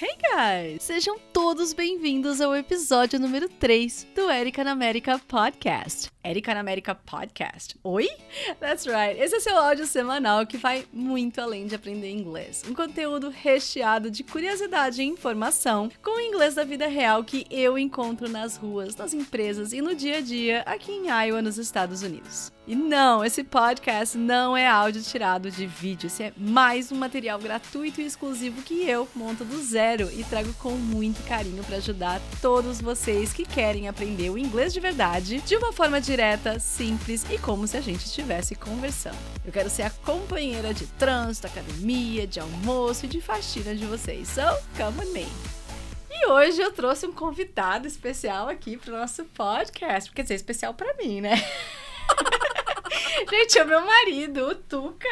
Hey guys! Sejam todos bem-vindos ao episódio número 3 do Erika na América Podcast. Erika na América Podcast. Oi? That's right. Esse é seu áudio semanal que vai muito além de aprender inglês. Um conteúdo recheado de curiosidade e informação com o inglês da vida real que eu encontro nas ruas, nas empresas e no dia a dia aqui em Iowa, nos Estados Unidos. E não, esse podcast não é áudio tirado de vídeo, esse é mais um material gratuito e exclusivo que eu monto do zero e trago com muito carinho para ajudar todos vocês que querem aprender o inglês de verdade de uma forma direta, simples e como se a gente estivesse conversando. Eu quero ser a companheira de trânsito, academia, de almoço e de faxina de vocês. So, come with me. E hoje eu trouxe um convidado especial aqui para o nosso podcast. Quer dizer, especial para mim, né? Gente, é meu marido, o Tuca.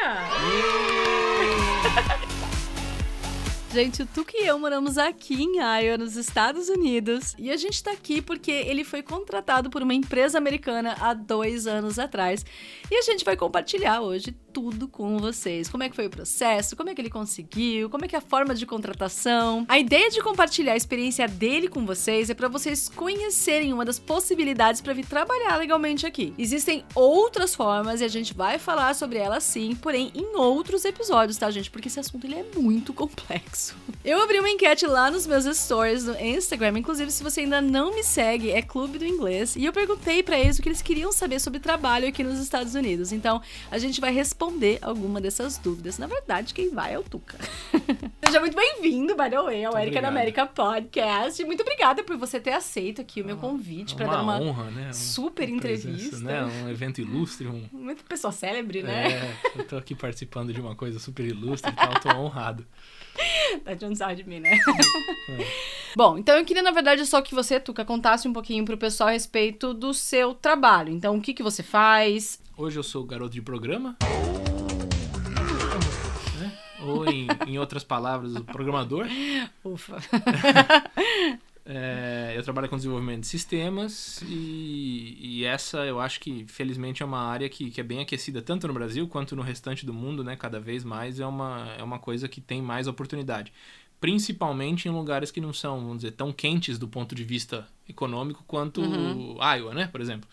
Gente, o Tuca e eu moramos aqui em Iowa, nos Estados Unidos. E a gente tá aqui porque ele foi contratado por uma empresa americana há dois anos atrás. E a gente vai compartilhar hoje tudo com vocês. Como é que foi o processo, como é que ele conseguiu, como é que é a forma de contratação. A ideia de compartilhar a experiência dele com vocês é para vocês conhecerem uma das possibilidades para vir trabalhar legalmente aqui. Existem outras formas e a gente vai falar sobre elas sim, porém em outros episódios, tá, gente? Porque esse assunto ele é muito complexo. Eu abri uma enquete lá nos meus stories no Instagram, inclusive se você ainda não me segue, é Clube do Inglês, e eu perguntei para eles o que eles queriam saber sobre trabalho aqui nos Estados Unidos. Então, a gente vai responder alguma dessas dúvidas. Na verdade, quem vai é o Tuca. Seja muito bem-vindo, by the way, ao Erika na América Podcast. Muito obrigada por você ter aceito aqui o meu convite para dar uma honra, né? super uma presença, entrevista. Né? Um evento ilustre. Um... Muito pessoa célebre, né? É, eu tô aqui participando de uma coisa super ilustre e tal, tô honrado. tá de onde de mim, né? É. Bom, então eu queria, na verdade, só que você, Tuca, contasse um pouquinho pro pessoal a respeito do seu trabalho. Então, o que, que você faz? Hoje eu sou garoto de programa. Né? Ou, em, em outras palavras, o programador. Ufa. É, eu trabalho com desenvolvimento de sistemas e, e, essa eu acho que felizmente é uma área que, que é bem aquecida tanto no Brasil quanto no restante do mundo, né? Cada vez mais é uma, é uma coisa que tem mais oportunidade. Principalmente em lugares que não são, vamos dizer, tão quentes do ponto de vista econômico quanto uhum. Iowa, né? Por exemplo.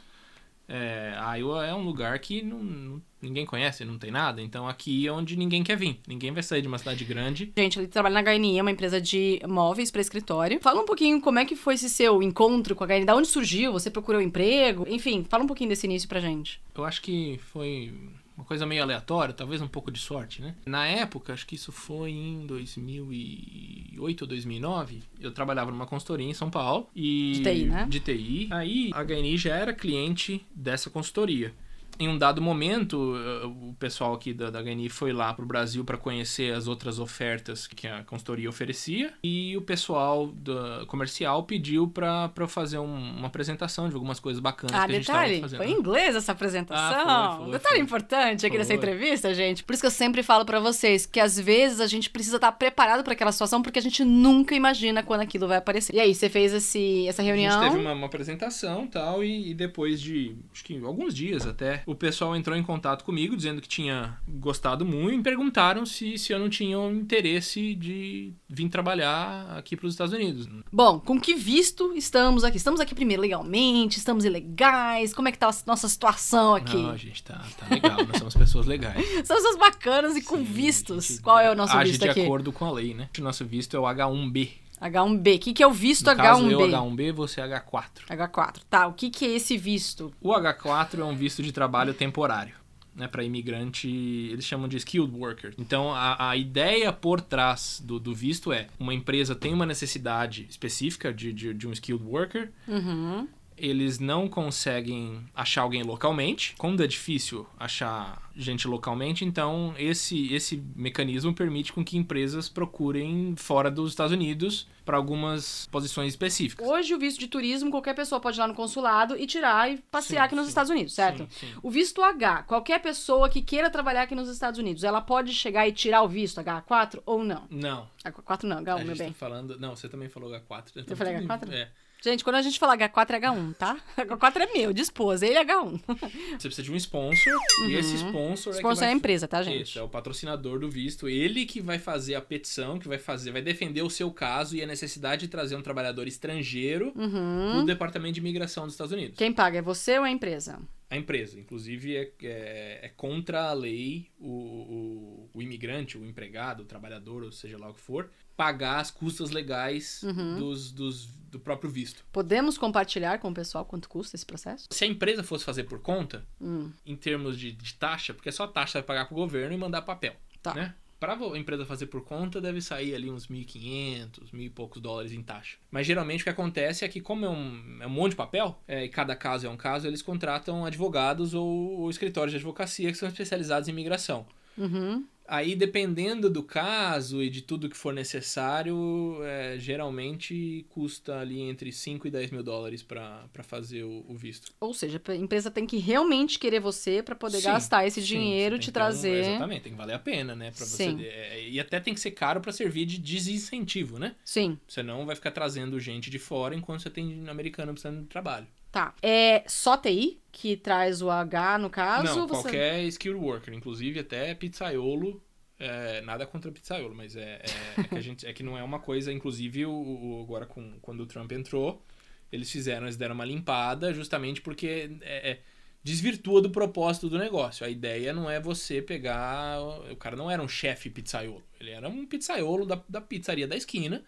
É, Iowa é um lugar que não, não, ninguém conhece, não tem nada. Então aqui é onde ninguém quer vir. Ninguém vai sair de uma cidade grande. Gente, ele trabalha na HNI, é uma empresa de móveis para escritório. Fala um pouquinho como é que foi esse seu encontro com a HNI, da onde surgiu, você procurou emprego, enfim, fala um pouquinho desse início pra gente. Eu acho que foi uma coisa meio aleatória, talvez um pouco de sorte, né? Na época, acho que isso foi em 2008 ou 2009, eu trabalhava numa consultoria em São Paulo e de TI, né? De TI. Aí a HNI já era cliente dessa consultoria em um dado momento, eh, o pessoal aqui da, da HNI foi lá para o Brasil para conhecer as outras ofertas que a consultoria oferecia e o pessoal da comercial pediu para fazer um, uma apresentação de algumas coisas bacanas ah, que a gente estava fazendo. Foi em inglês essa apresentação. Ah, foi, foi, detalhe foi. importante aqui nessa entrevista, gente. Por isso que eu sempre falo para vocês que às vezes a gente precisa estar preparado para aquela situação porque a gente nunca imagina quando aquilo vai aparecer. E aí, você fez esse, essa reunião? A gente teve uma, uma apresentação tal e, e depois de acho que alguns dias até o pessoal entrou em contato comigo dizendo que tinha gostado muito e perguntaram se, se eu não tinha um interesse de vir trabalhar aqui para os Estados Unidos. Bom, com que visto estamos aqui? Estamos aqui primeiro legalmente? Estamos ilegais? Como é que tá a nossa situação aqui? Não, a gente tá, tá legal, nós somos pessoas legais. somos pessoas bacanas e com Sim, vistos. Qual é o nosso visto aqui? de acordo com a lei, né? O nosso visto é o H1B. H1B. O que, que é o visto no H1B? Caso eu H1B, você é H4. H4. Tá, o que, que é esse visto? O H4 é um visto de trabalho temporário. Né, para imigrante, eles chamam de skilled worker. Então, a, a ideia por trás do, do, visto é: uma empresa tem uma necessidade específica de, de, de um skilled worker, uhum. Eles não conseguem achar alguém localmente. Como é difícil achar gente localmente, então esse, esse mecanismo permite com que empresas procurem fora dos Estados Unidos para algumas posições específicas. Hoje o visto de turismo qualquer pessoa pode ir lá no consulado e tirar e passear sim, aqui nos sim. Estados Unidos, certo? Sim, o visto H, qualquer pessoa que queira trabalhar aqui nos Estados Unidos, ela pode chegar e tirar o visto H4 ou não? Não. H4 não, H1, a meu bem. Tá falando, não, você também falou H4. Eu falei H4? É. Gente, quando a gente fala H4 é H1, tá? H4 é meu, de esposa, ele é H1. Você precisa de um sponsor, e esse sponsor, é, que Sponsor é vai... a empresa, tá, gente? Isso, é o patrocinador do visto. Ele que vai fazer a petição, que vai fazer, vai defender o seu caso e a necessidade de trazer um trabalhador estrangeiro Uhum. do Departamento de Imigração dos Estados Unidos. Quem paga é você ou a empresa? A empresa, inclusive, é, é, é contra a lei o, o, o imigrante, o empregado, o trabalhador, ou seja lá o que for, pagar as custas legais Uhum. dos, dos, do próprio visto. Podemos compartilhar com o pessoal quanto custa esse processo? Se a empresa fosse fazer por conta, Hum, em termos de, de taxa, porque só a taxa vai pagar para o governo e mandar papel, Tá. né? Para a empresa fazer por conta, deve sair ali uns 1.500, mil e poucos dólares em taxa. Mas geralmente o que acontece é que, como é um, é um monte de papel, é, e cada caso é um caso, eles contratam advogados ou, ou escritórios de advocacia que são especializados em imigração. Uhum. Aí, dependendo do caso e de tudo que for necessário, é, geralmente custa ali entre 5 e 10 mil dólares para fazer o, o visto. Ou seja, a empresa tem que realmente querer você para poder Sim, gastar esse sim, dinheiro, te ter um- trazer. exatamente, tem que valer a pena, né? Pra você, Sim. é, e até tem que ser caro para servir de desincentivo, né? Sim, Você não vai ficar trazendo gente de fora enquanto você tem americano precisando de trabalho. Tá. É só TI que traz o H no caso? não, você... qualquer skilled worker, inclusive até pizzaiolo. é, nada contra pizzaiolo, mas é, é- é que a gente, é que não é uma coisa. Inclusive, o, o- agora com, quando o Trump entrou, eles fizeram, eles deram uma limpada justamente porque é, é, desvirtua do propósito do negócio. A ideia não é você pegar. O cara não era um chefe pizzaiolo, ele era um pizzaiolo da, da pizzaria da esquina.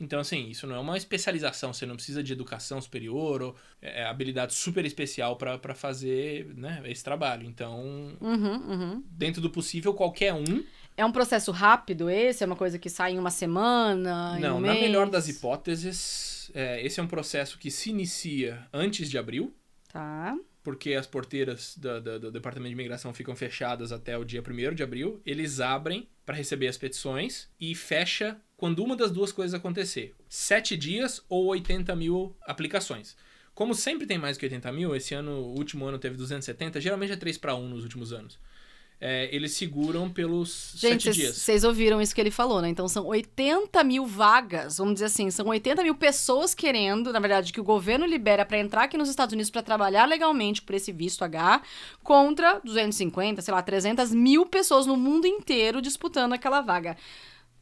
Então, assim, isso não é uma especialização, você não precisa de educação superior ou é, habilidade super especial para fazer né, esse trabalho. Então, Uhum, uhum. dentro do possível, qualquer um. É um processo rápido esse? É uma coisa que sai em uma semana? em não, um na melhor das hipóteses, é, esse é um processo que se inicia antes de abril, Tá. porque as porteiras da- da- do Departamento de Imigração ficam fechadas até o dia 1 de abril. Eles abrem para receber as petições e fecha quando uma das duas coisas acontecer: sete dias ou 80 mil aplicações. Como sempre tem mais que 80 mil, esse ano, o último ano teve 270, geralmente é 3 para 1 nos últimos anos. É, eles seguram pelos Gente, sete dias. vocês ouviram isso que ele falou, né? Então são 80 mil vagas, vamos dizer assim, são 80 mil pessoas querendo, na verdade, que o governo libera para entrar aqui nos Estados Unidos para trabalhar legalmente por esse visto H, contra 250, sei lá, 300 mil pessoas no mundo inteiro disputando aquela vaga.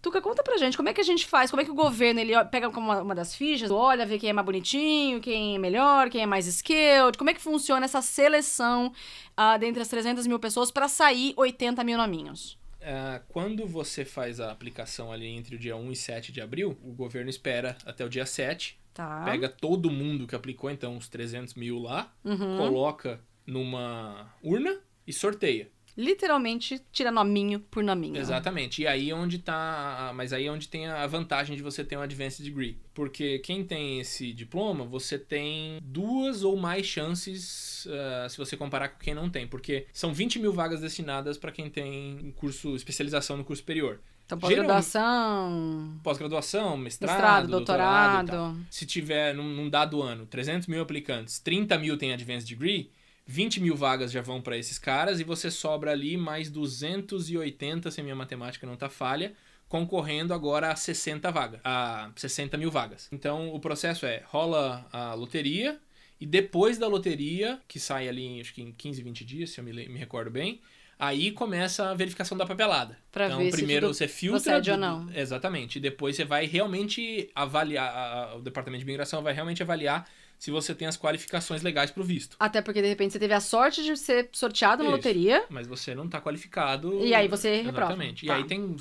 Tuca, conta pra gente, como é que a gente faz? Como é que o governo, ele pega uma, uma das fichas, olha, vê quem é mais bonitinho, quem é melhor, quem é mais skilled, como é que funciona essa seleção ah, dentre as 300 mil pessoas para sair 80 mil nominhos? Ah, quando você faz a aplicação ali entre o dia 1 e 7 de abril, o governo espera até o dia 7, Tá. pega todo mundo que aplicou, então uns 300 mil lá, Uhum. coloca numa urna e sorteia. Literalmente tira nominho por nominho. Exatamente. E aí é onde tá. Mas aí é onde tem a vantagem de você ter um Advanced Degree. Porque quem tem esse diploma, você tem duas ou mais chances ah, se você comparar com quem não tem. Porque são 20 mil vagas destinadas para quem tem um curso, especialização no curso superior. Então, pós-graduação, Pós-graduação, mestrado, mestrado, doutorado. doutorado. Se tiver num, num dado ano 300 mil aplicantes, 30 mil tem Advanced Degree, 20 mil vagas já vão para esses caras e você sobra ali mais 280, se a minha matemática não tá falha, concorrendo agora a 60 vagas, a 60 mil vagas. Então o processo é, rola a loteria e depois da loteria, que sai ali acho que em 15, 20 dias, se eu me, me recordo bem, aí começa a verificação da papelada. Pra então ver se primeiro tudo você filtra... procede ou não. Exatamente. E depois você vai realmente avaliar, o departamento de imigração vai realmente avaliar se você tem as qualificações legais para o visto. Até porque, de repente, você teve a sorte de ser sorteado na Isso. loteria. Mas você não está qualificado. E aí você reprova. Exatamente. E Tá. aí tem,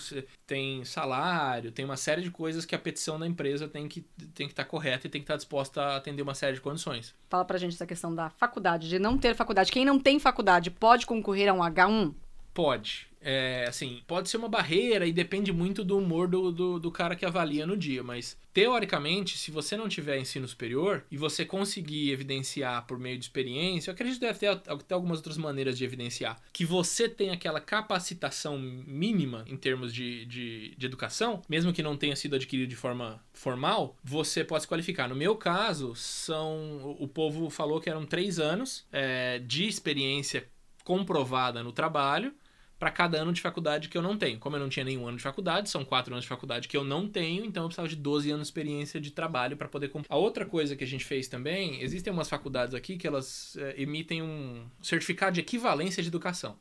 tem salário, tem uma série de coisas que a petição da empresa tem que estar tem que tá correta e tem que estar disposta a atender uma série de condições. Fala pra gente essa questão da faculdade, de não ter faculdade. Quem não tem faculdade pode concorrer a um H1? Pode. É, assim, pode ser uma barreira e depende muito do humor do, do, do cara que avalia no dia, mas teoricamente, se você não tiver ensino superior e você conseguir evidenciar por meio de experiência, eu acredito que deve ter até algumas outras maneiras de evidenciar, que você tem aquela capacitação mínima em termos de, de, de educação, mesmo que não tenha sido adquirido de forma formal, você pode se qualificar. No meu caso, são. O povo falou que eram três anos é, de experiência comprovada no trabalho para cada ano de faculdade que eu não tenho. Como eu não tinha nenhum ano de faculdade, são quatro anos de faculdade que eu não tenho, então eu precisava de 12 anos de experiência de trabalho para poder cumprir. A outra coisa que a gente fez também, existem umas faculdades aqui que elas é, emitem um certificado de equivalência de educação.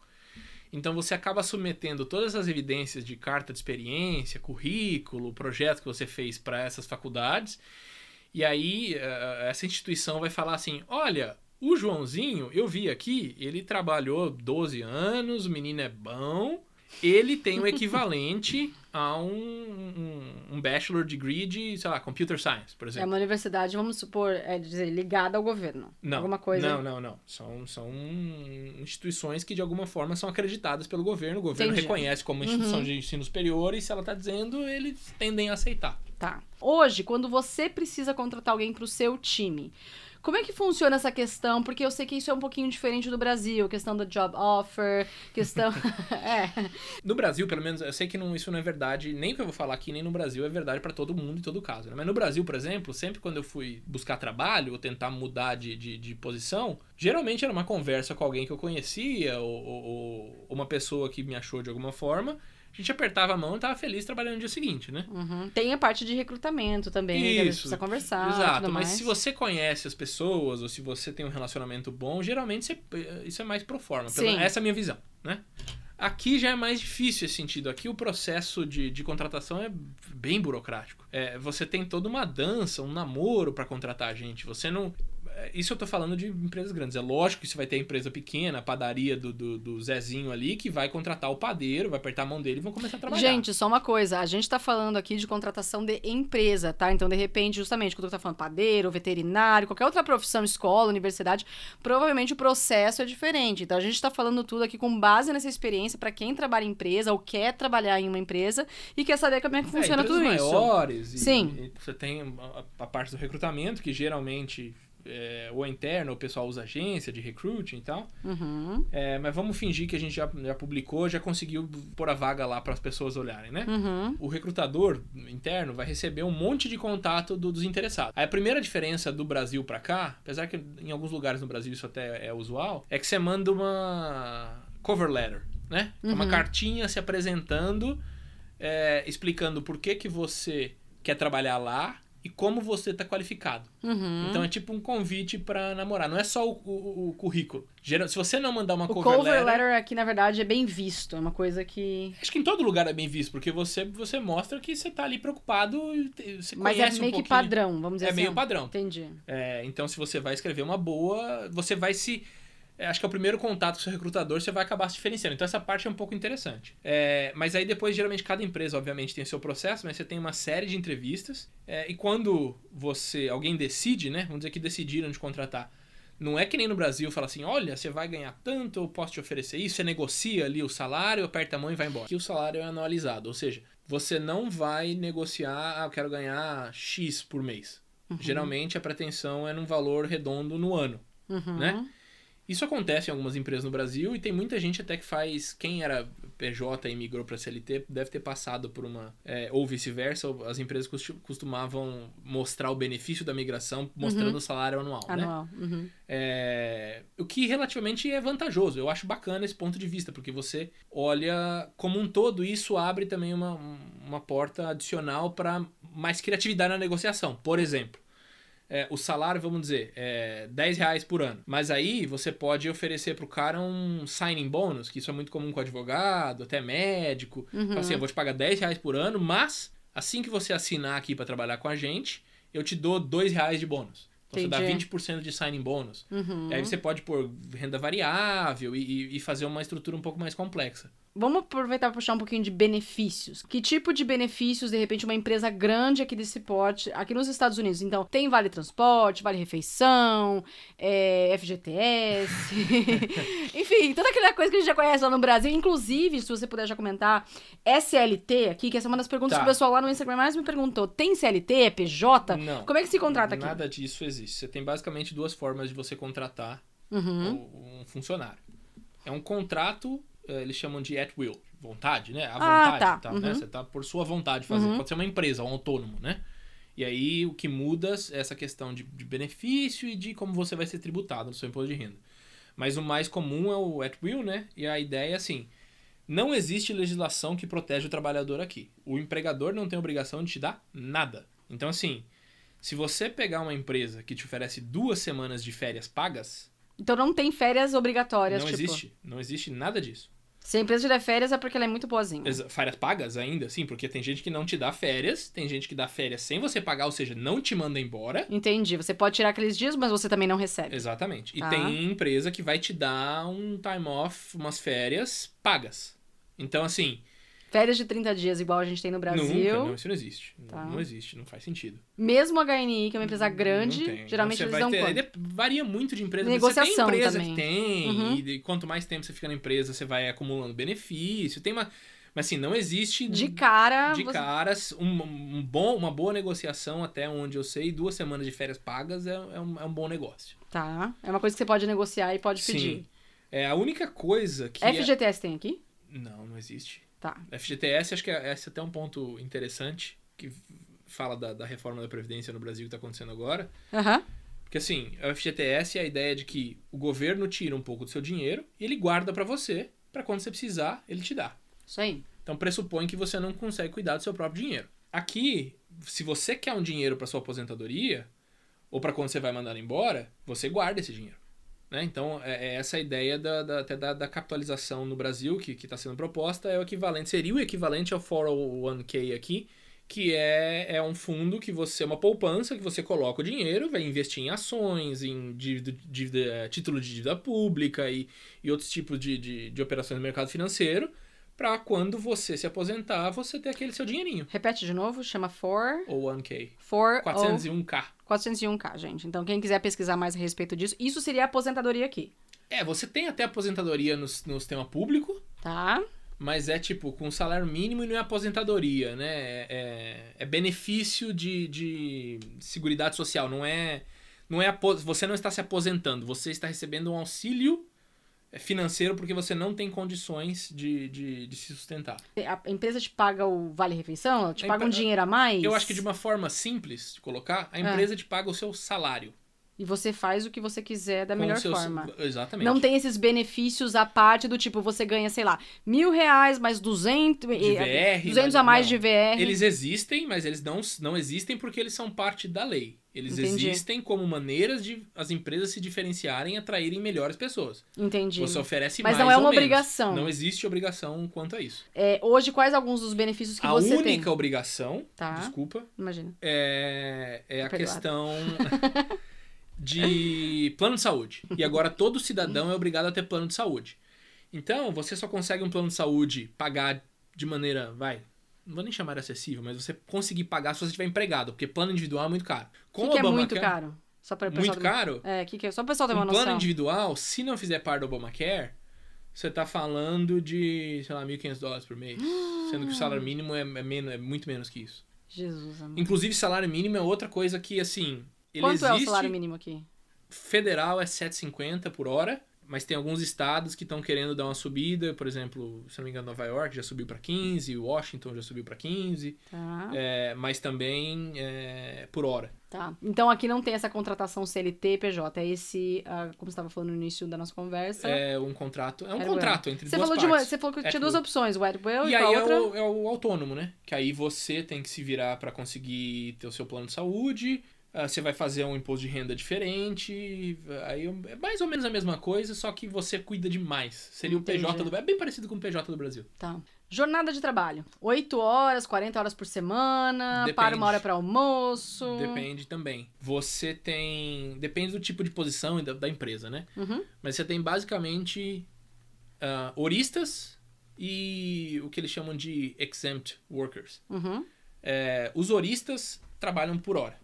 Então você acaba submetendo todas as evidências de carta de experiência, currículo, projeto que você fez para essas faculdades. E aí eh, essa instituição vai falar assim: olha, o Joãozinho, eu vi aqui, ele trabalhou 12 anos, o menino é bom, ele tem o equivalente a um, um, um, bachelor degree de, sei lá, computer science, por exemplo. É uma universidade, vamos supor, é dizer, ligada ao governo. Não. Alguma coisa. Não, não, não. São, são instituições que de alguma forma são acreditadas pelo governo. O governo Entendi. reconhece como instituição uhum. de ensino superior e se ela está dizendo, eles tendem a aceitar. Tá. Hoje, quando você precisa contratar alguém para o seu time, como é que funciona essa questão? Porque eu sei que isso é um pouquinho diferente do Brasil, questão do job offer, questão. é. No Brasil, pelo menos, eu sei que não, isso não é verdade, nem o que eu vou falar aqui, nem no Brasil é verdade para todo mundo em todo caso. Né? Mas no Brasil, por exemplo, sempre quando eu fui buscar trabalho ou tentar mudar de, de, de posição, geralmente era uma conversa com alguém que eu conhecia ou, ou, ou uma pessoa que me achou de alguma forma a gente apertava a mão e tava feliz trabalhando no dia seguinte, né? Uhum. Tem a parte de recrutamento também, Isso. que a gente precisa conversar. Exato, mas se você conhece as pessoas ou se você tem um relacionamento bom, geralmente você, isso é mais pro forma. Pela, essa é a minha visão, né? Aqui já é mais difícil esse sentido. Aqui o processo de, de contratação é bem burocrático. É, você tem toda uma dança, um namoro para contratar a gente. Você não. É, isso eu tô falando de empresas grandes. É lógico que você vai ter a empresa pequena, a padaria do, do, do, Zezinho ali, que vai contratar o padeiro, vai apertar a mão dele e vão começar a trabalhar. Gente, só uma coisa. A gente tá falando aqui de contratação de empresa, tá? Então, de repente, justamente, quando você tá falando padeiro, veterinário, qualquer outra profissão, escola, universidade, provavelmente o processo é diferente. Então, a gente tá falando tudo aqui com base nessa experiência para quem trabalha em empresa ou quer trabalhar em uma empresa e quer saber como é que é, funciona é, tudo maiores, isso. maiores. Sim. E você tem a, a parte do recrutamento, que geralmente é, ou interno, o pessoal usa agência de recruiting e tal. Uhum. É, mas vamos fingir que a gente já, já publicou, já conseguiu pôr a vaga lá para as pessoas olharem, né? Uhum. O recrutador interno vai receber um monte de contato do, dos interessados. Aí a primeira diferença do Brasil para cá, apesar que em alguns lugares no Brasil isso até é usual, é que você manda uma cover letter, né? Uhum. Uma cartinha se apresentando, é, explicando por que, que você quer trabalhar lá e como você está qualificado. Uhum. Então é tipo um convite para namorar. Não é só o, o, o, currículo. Se você não mandar uma o cover, cover letter, letter aqui na verdade é bem visto. É uma coisa que acho que em todo lugar é bem visto porque você você mostra que você está ali preocupado. Você Mas é meio um que padrão, vamos dizer é assim. É meio padrão. Entendi. É, então se você vai escrever uma boa, você vai se é, acho que é o primeiro contato com o seu recrutador, você vai acabar se diferenciando. Então essa parte é um pouco interessante. É, mas aí depois, geralmente, cada empresa, obviamente, tem o seu processo, mas você tem uma série de entrevistas. É, e quando você, alguém decide, né? Vamos dizer que decidiram te contratar. Não é que nem no Brasil, fala assim, olha, você vai ganhar tanto, eu posso te oferecer isso, você negocia ali o salário, aperta a mão e vai embora. Aqui o salário é anualizado, ou seja, você não vai negociar, ah, eu quero ganhar X por mês. Uhum. Geralmente a pretensão é num valor redondo no ano, uhum. né? Isso acontece em algumas empresas no Brasil e tem muita gente até que faz. Quem era PJ e migrou para CLT deve ter passado por uma. É, ou vice-versa, as empresas costumavam mostrar o benefício da migração mostrando uhum. o salário anual. Né? Anual. Né? Uhum. É, o que relativamente é vantajoso. Eu acho bacana esse ponto de vista, porque você olha como um todo, isso abre também uma, uma porta adicional para mais criatividade na negociação. Por exemplo é, o salário, vamos dizer, é 10 reais por ano. Mas aí você pode oferecer pro cara um signing bônus, que isso é muito comum com advogado, até médico. Uhum. Então, assim, eu vou te pagar 10 reais por ano, mas assim que você assinar aqui para trabalhar com a gente, eu te dou 2 reais de bônus. Então Entendi. você dá 20% de signing bônus. Uhum. Aí você pode pôr renda variável e, e fazer uma estrutura um pouco mais complexa. Vamos aproveitar para puxar um pouquinho de benefícios. Que tipo de benefícios, de repente, uma empresa grande aqui desse porte, aqui nos Estados Unidos? Então, tem vale transporte, vale refeição, é, FGTS, enfim, toda aquela coisa que a gente já conhece lá no Brasil. Inclusive, se você puder já comentar, SLT aqui, que essa é uma das perguntas tá. que o pessoal lá no Instagram mais me perguntou. Tem CLT? É PJ? Não. Como é que se contrata aqui? Nada disso existe. Você tem basicamente duas formas de você contratar uhum. um funcionário. É um contrato eles chamam de at will, vontade, né? A ah, vontade, tá. Tá, uhum. né? Você tá por sua vontade fazendo. Uhum. Pode ser uma empresa, um autônomo, né? E aí o que muda é essa questão de, de, benefício e de como você vai ser tributado no seu imposto de renda. Mas o mais comum é o at will, né? E a ideia é assim, Não existe legislação que protege o trabalhador aqui. O empregador não tem obrigação de te dar nada. Então, assim, se você pegar uma empresa que te oferece duas semanas de férias pagas, Então não tem férias obrigatórias, não tipo. existe. Não existe nada disso. Se a empresa te der férias é porque ela é muito boazinha. Férias pagas ainda, sim, porque tem gente que não te dá férias, tem gente que dá férias sem você pagar, ou seja, não te manda embora. Entendi. Você pode tirar aqueles dias, mas você também não recebe. Exatamente. E Tá. tem empresa que vai te dar um time off, umas férias pagas. Então, assim, Férias de 30 dias, igual a gente tem no Brasil. nunca, não, isso não existe. Tá. Não existe, não faz sentido. Mesmo a HNI, que é uma empresa grande, Não tem. geralmente eles dão ter- quanto? Varia muito de empresa. Negociação você tem empresa também. que tem, Uhum. e, e quanto mais tempo você fica na empresa, você vai acumulando benefício. Tem uma. Mas assim, não existe De cara, de você- caras um, um bom, uma boa negociação, até onde eu sei, duas semanas de férias pagas é, é, um, é um bom negócio. Tá. É uma coisa que você pode negociar e pode pedir. Sim. É a única coisa que. é- FGTS tem aqui? Não, não existe. Tá. FGTS, acho que é, esse é até um ponto interessante, que fala da, da reforma da Previdência no Brasil que está acontecendo agora. Aham. Porque assim, a FGTS é a ideia de que o governo tira um pouco do seu dinheiro e ele guarda para você, para quando você precisar, ele te dá. Isso aí. Então pressupõe que você não consegue cuidar do seu próprio dinheiro. Aqui, se você quer um dinheiro para sua aposentadoria, ou para quando você vai mandar embora, você guarda esse dinheiro. Né? Então, é, é essa ideia da, da, até da, da capitalização no Brasil que está sendo proposta, é o equivalente, seria o equivalente ao 401k aqui, que é, é um fundo que você, uma poupança que você coloca o dinheiro, vai investir em ações, em dívida, dívida, eh, título de dívida pública e, e outros tipos de, de, de operações no mercado financeiro, para quando você se aposentar, você ter aquele seu dinheirinho. Repete de novo, chama for, Ou 1K. for 401k. 401k, gente. Então, quem quiser pesquisar mais a respeito disso, isso seria a aposentadoria aqui, É, você tem até aposentadoria no, no sistema público, tá? mas é tipo com salário mínimo e não é aposentadoria, né? É, é- é benefício de, de seguridade social, não é. Não é você não está se aposentando, você está recebendo um auxílio financeiro porque você não tem condições de, de, de se sustentar. A empresa te paga o vale-refeição? Te A paga um dinheiro a mais? Eu acho que de uma forma simples de colocar, É. a empresa te paga o seu salário. E você faz o que você quiser da com melhor forma. Exatamente. Não tem esses benefícios à parte do tipo, você ganha, sei lá, mil reais mais 200... de VR, 200 mas a mais não. de VR. Eles existem, mas eles não, não existem porque eles são parte da lei. Eles Entendi. existem como maneiras de as empresas se diferenciarem e atraírem melhores pessoas. Entendi. Você oferece Mas mais não é uma menos. obrigação. Não existe obrigação quanto a isso. É, hoje, quais alguns dos benefícios que a você única tem? obrigação, Tá. desculpa, Imagina. é, é a Perdoado. questão de plano de saúde. E agora todo cidadão é obrigado a ter plano de saúde. Então, você só consegue um plano de saúde pagar de maneira, vai, não vou nem chamar acessível, mas você conseguir pagar se você estiver empregado, porque plano individual é muito caro. Com que, que é muito caro? Só para Muito caro? É, que que é? Só o pessoal ter Um uma plano noção. individual, se não fizer parte do Obamacare, você tá falando de, sei lá, 1.500 dólares por mês. Sendo que o salário mínimo é, é, menos, é muito menos que isso. Jesus, amor. Inclusive, salário mínimo é outra coisa que, assim, ele Quanto existe... é o salário mínimo aqui? Federal é 7,50 por hora, mas tem alguns estados que estão querendo dar uma subida, por exemplo, se não me engano, Nova York já subiu para 15, Washington já subiu para 15, Tá, é, mas também é, por hora. tá. Então aqui não tem essa contratação CLT PJ. É esse, ah, como você estava falando no início da nossa conversa. É um contrato, é um At contrato entre Você duas falou, de uma, partes. você falou que At tinha duas opções, o At Will e, E aí é outra? o, é o autônomo, né? Que aí você tem que se virar para conseguir ter o seu plano de saúde, você vai fazer um imposto de renda diferente, aí é mais ou menos a mesma coisa, só que você cuida de mais. Seria Entendi. o PJ do... É bem parecido com o PJ do Brasil. Tá. Jornada de trabalho. 8 horas, 40 horas por semana, Depende. para uma hora para almoço. Depende também. Você tem... Depende do tipo de posição e da, da empresa, né? Uhum. Mas você tem basicamente ah, horistas e o que eles chamam de exempt workers. Uhum. É, os horistas trabalham por hora.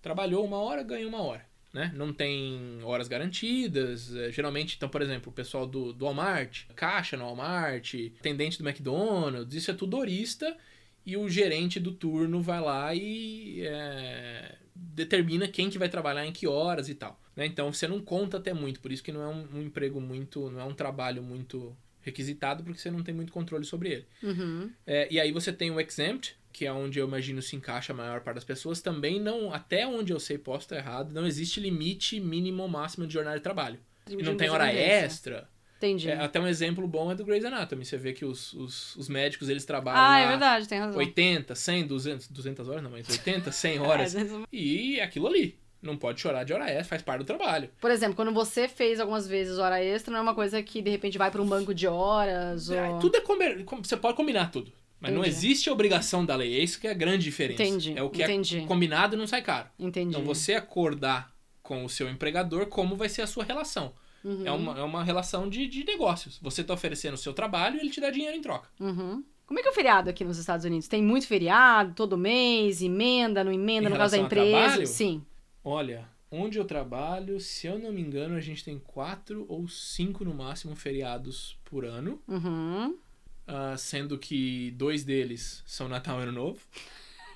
Trabalhou uma hora, ganha uma hora. Né? Não tem horas garantidas. é, geralmente, então, por exemplo, o pessoal do, do Walmart, caixa no Walmart, atendente do McDonald's, isso é tudo horista. E o gerente do turno vai lá e é, determina quem que vai trabalhar em que horas e tal. né? Então você não conta até muito, por isso que não é um, um emprego muito, não é um trabalho muito requisitado, porque você não tem muito controle sobre ele. Uhum. É, e aí você tem o exempt, que é onde eu imagino se encaixa a maior parte das pessoas. Também não, até onde eu sei, posso estar errado, não existe limite mínimo ou máximo de jornada de trabalho. E não tem hora extra. Entendi. É, até um exemplo bom é do Grey's Anatomy. Você vê que os, os, os médicos, eles trabalham ah, é verdade, tem razão. 80, 100, 200, 200 horas não, mas 80, 100 horas. É, E é aquilo ali. Não pode chorar de hora extra, faz parte do trabalho. Por exemplo, quando você fez algumas vezes hora extra, não é uma coisa que de repente vai para um banco de horas ou... É, tudo é Você pode combinar tudo. Mas não Entendi. existe a obrigação da lei. É isso que é a grande diferença. Entendi, É o que entendi. é combinado não sai caro. Entendi. Então você acordar com o seu empregador como vai ser a sua relação. Uhum. É, uma, é uma relação de, de negócios. Você tá oferecendo o seu trabalho e ele te dá dinheiro em troca. Uhum. Como é que é o feriado aqui nos Estados Unidos? Tem muito feriado, todo mês, emenda, não emenda, Em no caso da empresa? trabalho? Sim. Olha, onde eu trabalho, se eu não me engano, a gente tem quatro ou cinco no máximo feriados por ano. Uhum. Ah, sendo que dois deles são Natal e Ano Novo.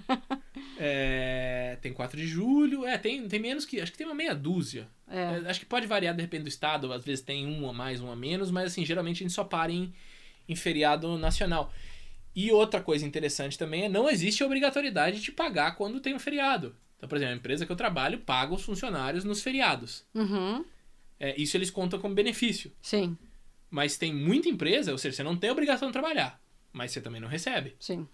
É, tem 4 de julho. É, tem, tem menos que. Acho que tem uma meia dúzia. É. É, acho que pode variar, depende do estado. Às vezes tem um a mais, um a menos. Mas, assim, geralmente a gente só para em, em feriado nacional. E outra coisa interessante também é não existe a obrigatoriedade de pagar quando tem um feriado. Então, por exemplo, a empresa que eu trabalho paga os funcionários nos feriados. Uhum. É, isso eles contam como benefício. Sim, Mas tem muita empresa, ou seja, você não tem obrigação de trabalhar, mas você também não recebe. sim.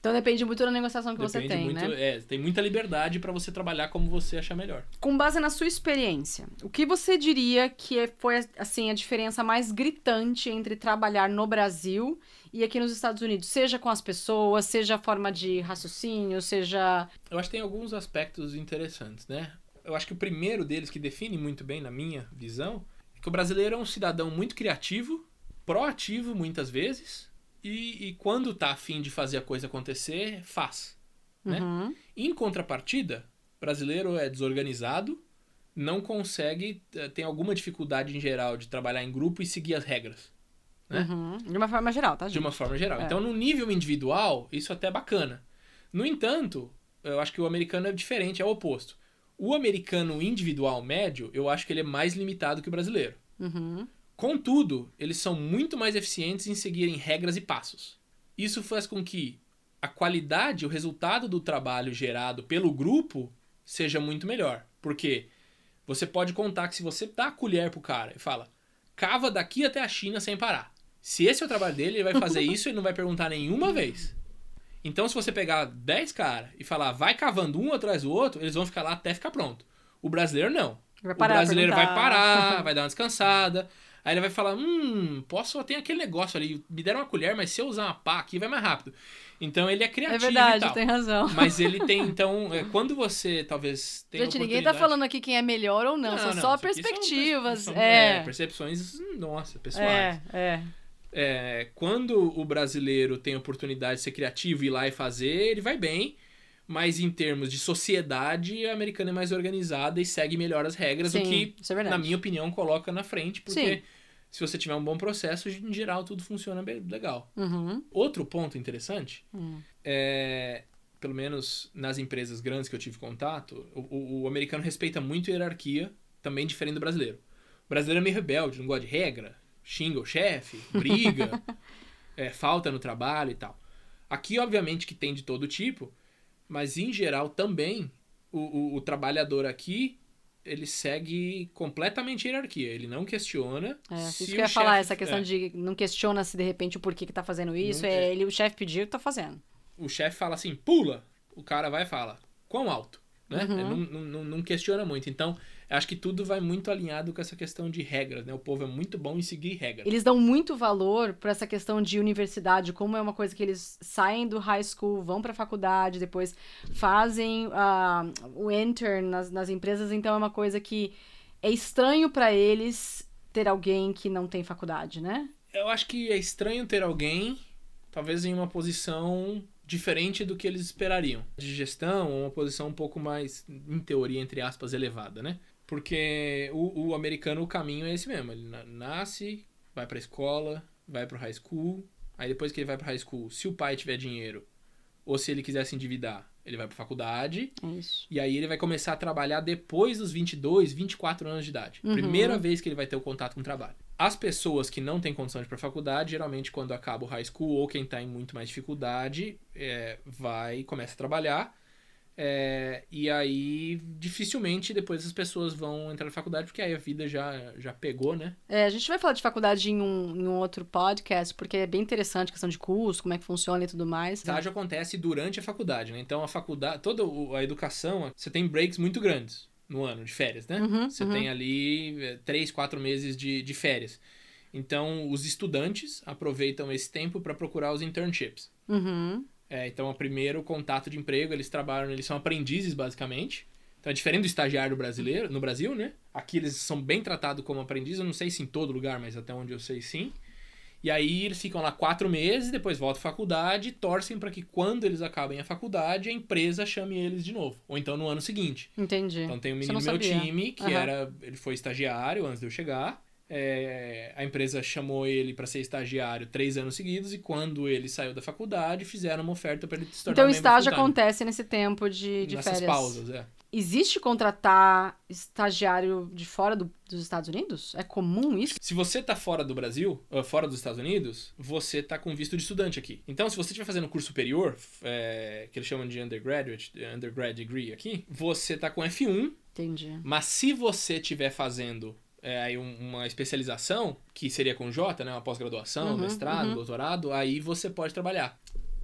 Então depende muito da negociação que você Depende tem, muito, né? é, tem muita liberdade para você trabalhar como você achar melhor. Com base na sua experiência, o que você diria que é- foi assim a diferença mais gritante entre trabalhar no Brasil e aqui nos Estados Unidos? Seja com as pessoas, seja a forma de raciocínio, seja. Eu acho que tem alguns aspectos interessantes, né? Eu acho que o primeiro deles, que define muito bem na minha visão, que o brasileiro é um cidadão muito criativo, proativo muitas vezes, e, e quando tá afim de fazer a coisa acontecer, faz. Né? Uhum. Em contrapartida, o brasileiro é desorganizado, não consegue, eh, tem alguma dificuldade em geral de trabalhar em grupo e seguir as regras. né? Uhum. De uma forma geral, tá, gente? De uma forma geral. É. Então, no nível individual, isso até é bacana. No entanto, eu acho que o americano é diferente, é o oposto. O americano individual médio, eu acho que ele é mais limitado que o brasileiro. Uhum. Contudo, eles são muito mais eficientes em seguirem regras e passos. Isso faz com que a qualidade, o resultado do trabalho gerado pelo grupo seja muito melhor. Porque você pode contar que se você dá a colher pro cara e fala, cava daqui até a China sem parar. Se esse é o trabalho dele, ele vai fazer isso e não vai perguntar nenhuma vez. Então, se você pegar 10 caras e falar, vai cavando um atrás do outro, eles vão ficar lá até ficar pronto. O brasileiro não. Vai o parar, brasileiro vai parar, vai dar uma descansada. Aí ele vai falar: Hum, posso, tem aquele negócio ali. Me deram uma colher, mas se eu usar uma pá aqui vai mais rápido. Então ele é É criativo e verdade, tem razão. Mas ele tem, então, é, quando você talvez tenha Gente, ninguém tá falando aqui quem é melhor ou não, são só isso aqui são perspectivas. são- é. é, percepções, nossa, pessoais. é, é. É, quando o brasileiro tem a oportunidade de ser criativo e ir lá e fazer, ele vai bem. Mas em termos de sociedade, a americana é mais organizada e segue melhor as regras, Sim, o que, isso é na minha opinião, coloca na frente, porque Sim. se você tiver um bom processo, em geral tudo funciona bem, legal. Uhum. Outro ponto interessante Hum. é, pelo menos nas empresas grandes que eu tive contato, o, o- o americano respeita muito a hierarquia, também diferente do brasileiro. O brasileiro é meio rebelde, não gosta de regra, xinga o chefe, briga, é, falta no trabalho e tal. Aqui, obviamente, que tem de todo tipo, mas em geral também o, o- o trabalhador aqui ele segue completamente a hierarquia. Ele não questiona. É, se isso que eu ia falar, essa questão é, de não questiona se de repente o porquê que tá fazendo isso, Não é é. ele, o chefe pediu, tá fazendo. o chefe fala assim, pula, o cara vai e fala, quão alto? Né? Uhum. Não, não- não questiona muito. Então, acho que tudo vai muito alinhado com essa questão de regras, né? O povo é muito bom em seguir regras. Eles dão muito valor pra essa questão de universidade, como é uma coisa que eles saem do high school, vão pra faculdade, depois fazem ah, o intern nas, nas empresas, então é uma coisa que é estranho pra eles ter alguém que não tem faculdade, né? Eu acho que é estranho ter alguém, talvez em uma posição diferente do que eles esperariam. De gestão, uma posição um pouco mais, em teoria, entre aspas, elevada, né? Porque o, o americano, o caminho é esse mesmo. Ele na- nasce, vai pra escola, vai pro high school. Aí depois que ele vai pro high school, se o pai tiver dinheiro, ou se ele quiser se endividar, ele vai pra faculdade. Isso. E aí ele vai começar a trabalhar depois dos 22, 24 anos de idade. Uhum. Primeira vez que ele vai ter o contato com o trabalho. As pessoas que não têm condição de ir pra faculdade, geralmente quando acaba o high school ou quem tá em muito mais dificuldade, é, vai começa a trabalhar. É, e aí, dificilmente depois as pessoas vão entrar na faculdade, porque aí a vida já, já pegou, né? É, a gente vai falar de faculdade em um, em um outro podcast, porque é bem interessante a questão de curso, como é que funciona e tudo mais. Estágio acontece durante a faculdade, né? Então a faculdade, toda a educação, você tem breaks muito grandes no ano de férias, né? Uhum, você uhum. tem ali é, três, quatro meses de, de férias. Então os estudantes aproveitam esse tempo para procurar os internships. Uhum. É, então, o primeiro contato de emprego, eles trabalham, eles são aprendizes, basicamente. Então, é diferente do estagiário brasileiro, no Brasil, né? Aqui eles são bem tratados como aprendizes, eu não sei se em todo lugar, mas até onde eu sei, sim. E aí eles ficam lá quatro meses, depois voltam à faculdade e torcem para que quando eles acabem a faculdade, a empresa chame eles de novo. Ou então no ano seguinte. Entendi. Então tem um menino do meu time que Aham. era. Ele foi estagiário antes de eu chegar. É, a empresa chamou ele para ser estagiário três anos seguidos e quando ele saiu da faculdade fizeram uma oferta para ele se tornar Então o estágio acontece nesse tempo de, de nessas férias. pausas, é. Existe contratar estagiário de fora do- dos Estados Unidos? É comum isso? Se você tá fora do Brasil, ah, fora dos Estados Unidos, você tá com visto de estudante aqui. Então, se você estiver fazendo curso superior, é, que eles chamam de undergraduate, undergrad degree aqui, você tá com F1, Entendi. mas se você estiver fazendo é, aí um- uma especialização, que seria com J, né, uma pós-graduação, Uhum, mestrado, uhum. doutorado, aí você pode trabalhar.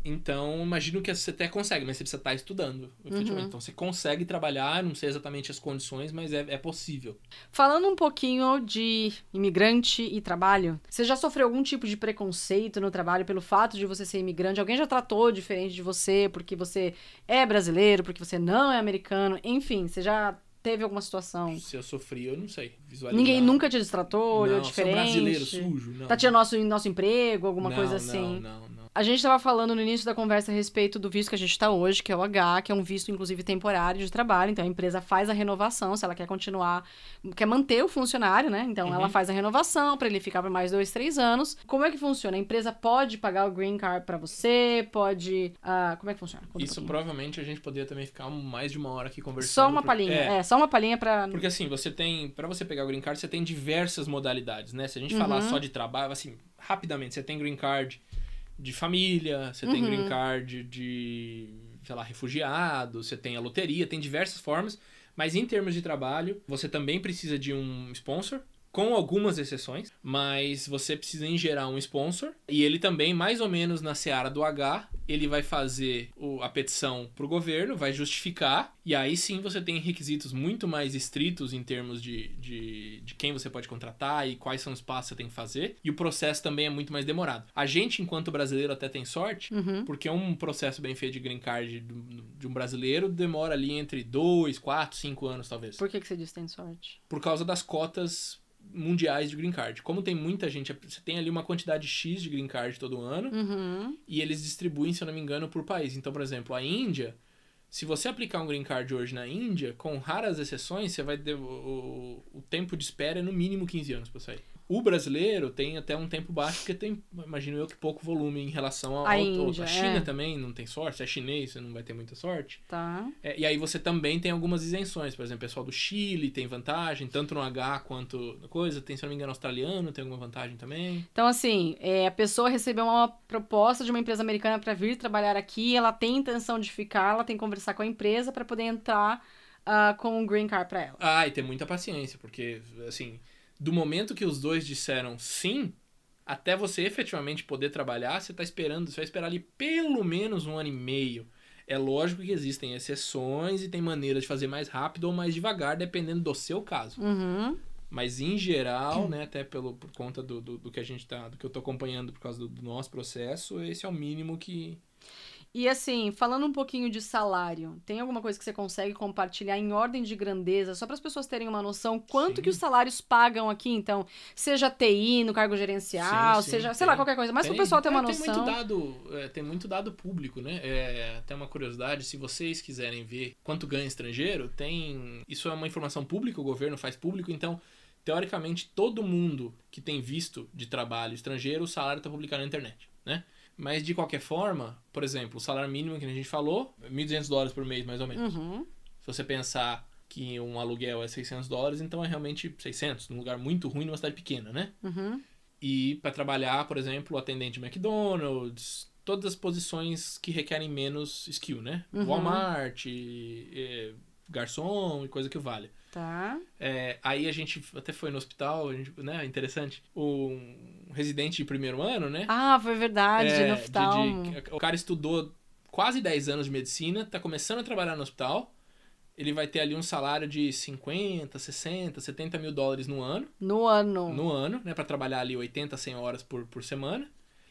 Então, imagino que você até consegue, mas você precisa estar estudando, efetivamente. Uhum. Então, você consegue trabalhar, não sei exatamente as condições, mas é, é possível. Falando um pouquinho de imigrante e trabalho, você já sofreu algum tipo de preconceito no trabalho pelo fato de você ser imigrante? Alguém já tratou diferente de você porque você é brasileiro, porque você não é americano? Enfim, você já teve alguma situação? Se eu sofri, eu não sei. Visualizar. Ninguém nunca te destratou, olhou não, diferente? Sou brasileiro sujo, não. Tá tirando nosso, nosso emprego, alguma Não, coisa não, assim? Não, não. A gente estava falando no início da conversa a respeito do visto que a gente está hoje, que é o H, que é um visto, inclusive, temporário de trabalho. Então, a empresa faz a renovação, se ela quer continuar, quer manter o funcionário, né? Então, Uhum. ela faz a renovação para ele ficar por mais dois, três anos. Como é que funciona? A empresa pode pagar o green card para você? Pode. ah, como é que funciona? Conta um Isso pouquinho. provavelmente a gente poderia também ficar mais de uma hora aqui conversando. Só uma porque- palhinha. É, É, só uma palhinha para. Porque assim, você tem. Pra você pegar o green card, você tem diversas modalidades, né? Se a gente Uhum. falar só de trabalho, assim, rapidamente, você tem green card de família, você tem Uhum. green card de, sei lá, refugiado, você tem a loteria, tem diversas formas. Mas em termos de trabalho, você também precisa de um sponsor. Com algumas exceções, mas você precisa em geral um sponsor. E ele também, mais ou menos na seara do H, ele vai fazer o- a petição pro governo, vai justificar, e aí sim você tem requisitos muito mais estritos em termos de, de, de quem você pode contratar e quais são os passos que você tem que fazer. E o processo também é muito mais demorado. A gente, enquanto brasileiro, até tem sorte, Uhum. porque um processo bem feito de green card do- de um brasileiro demora ali entre 2, 4, 5 anos, talvez. Por que, que você diz que tem sorte? Por causa das cotas mundiais de green card. Como tem muita gente, você tem ali uma quantidade X de green card todo ano, Uhum. e eles distribuem, se eu não me engano, por país. Então, por exemplo, a Índia, se você aplicar um green card hoje na Índia, com raras exceções, você vai ter, o, o, o tempo de espera é no mínimo 15 anos para sair. O brasileiro tem até um tempo baixo, porque tem, imagino eu, que pouco volume em relação ao A Índia. A China é. também não tem sorte, se é chinês, você não vai ter muita sorte. Tá. É, e aí você também tem algumas isenções, por exemplo, o pessoal do Chile tem vantagem, tanto no H quanto na coisa, tem, se não me engano, australiano tem alguma vantagem também. Então, assim, é, a pessoa recebeu uma proposta de uma empresa americana para vir trabalhar aqui, ela tem intenção de ficar, ela tem que conversar com a empresa para poder entrar ah, com um green card para ela. Ah, e ter muita paciência, porque, assim, do momento que os dois disseram sim, até você efetivamente poder trabalhar, você tá esperando, você vai esperar ali pelo menos um ano e meio. É lógico que existem exceções e tem maneiras de fazer mais rápido ou mais devagar, dependendo do seu caso. Uhum. Mas em geral, né, até pelo, por conta do, do, do que a gente tá, do que eu tô acompanhando por causa do, do nosso processo, esse é o mínimo que. E assim, falando um pouquinho de salário, tem alguma coisa que você consegue compartilhar em ordem de grandeza, só para as pessoas terem uma noção quanto Sim. que os salários pagam aqui, então, seja TI no cargo gerencial, Sim, sim, seja, sei tem. lá, qualquer coisa, mas para o pessoal ter uma é, noção. Tem muito dado, é, tem muito dado público, né? É, até uma curiosidade, se vocês quiserem ver quanto ganha estrangeiro, tem. Isso é uma informação pública, o governo faz público, então. Teoricamente, todo mundo que tem visto de trabalho estrangeiro, o salário está publicado na internet, né? Mas, de qualquer forma, por exemplo, o salário mínimo que a gente falou, 1.200 dólares por mês, mais ou menos. Uhum. Se você pensar que um aluguel é 600 dólares, então é realmente 600, num lugar muito ruim, numa cidade pequena, né? Uhum. E para trabalhar, por exemplo, atendente de McDonald's, todas as posições que requerem menos skill, né? Uhum. Walmart, eh, garçom e coisa que vale. Tá. É, aí a gente até foi no hospital, a gente, né? Interessante. Um residente de primeiro ano, né? Ah, foi verdade, É, no de- de- o cara estudou quase 10 anos de medicina, tá começando a trabalhar no hospital. Ele vai ter ali um salário de 50, 60, 70 mil dólares no ano, No ano. no ano, né? Pra trabalhar ali 80, 100 horas por, por semana.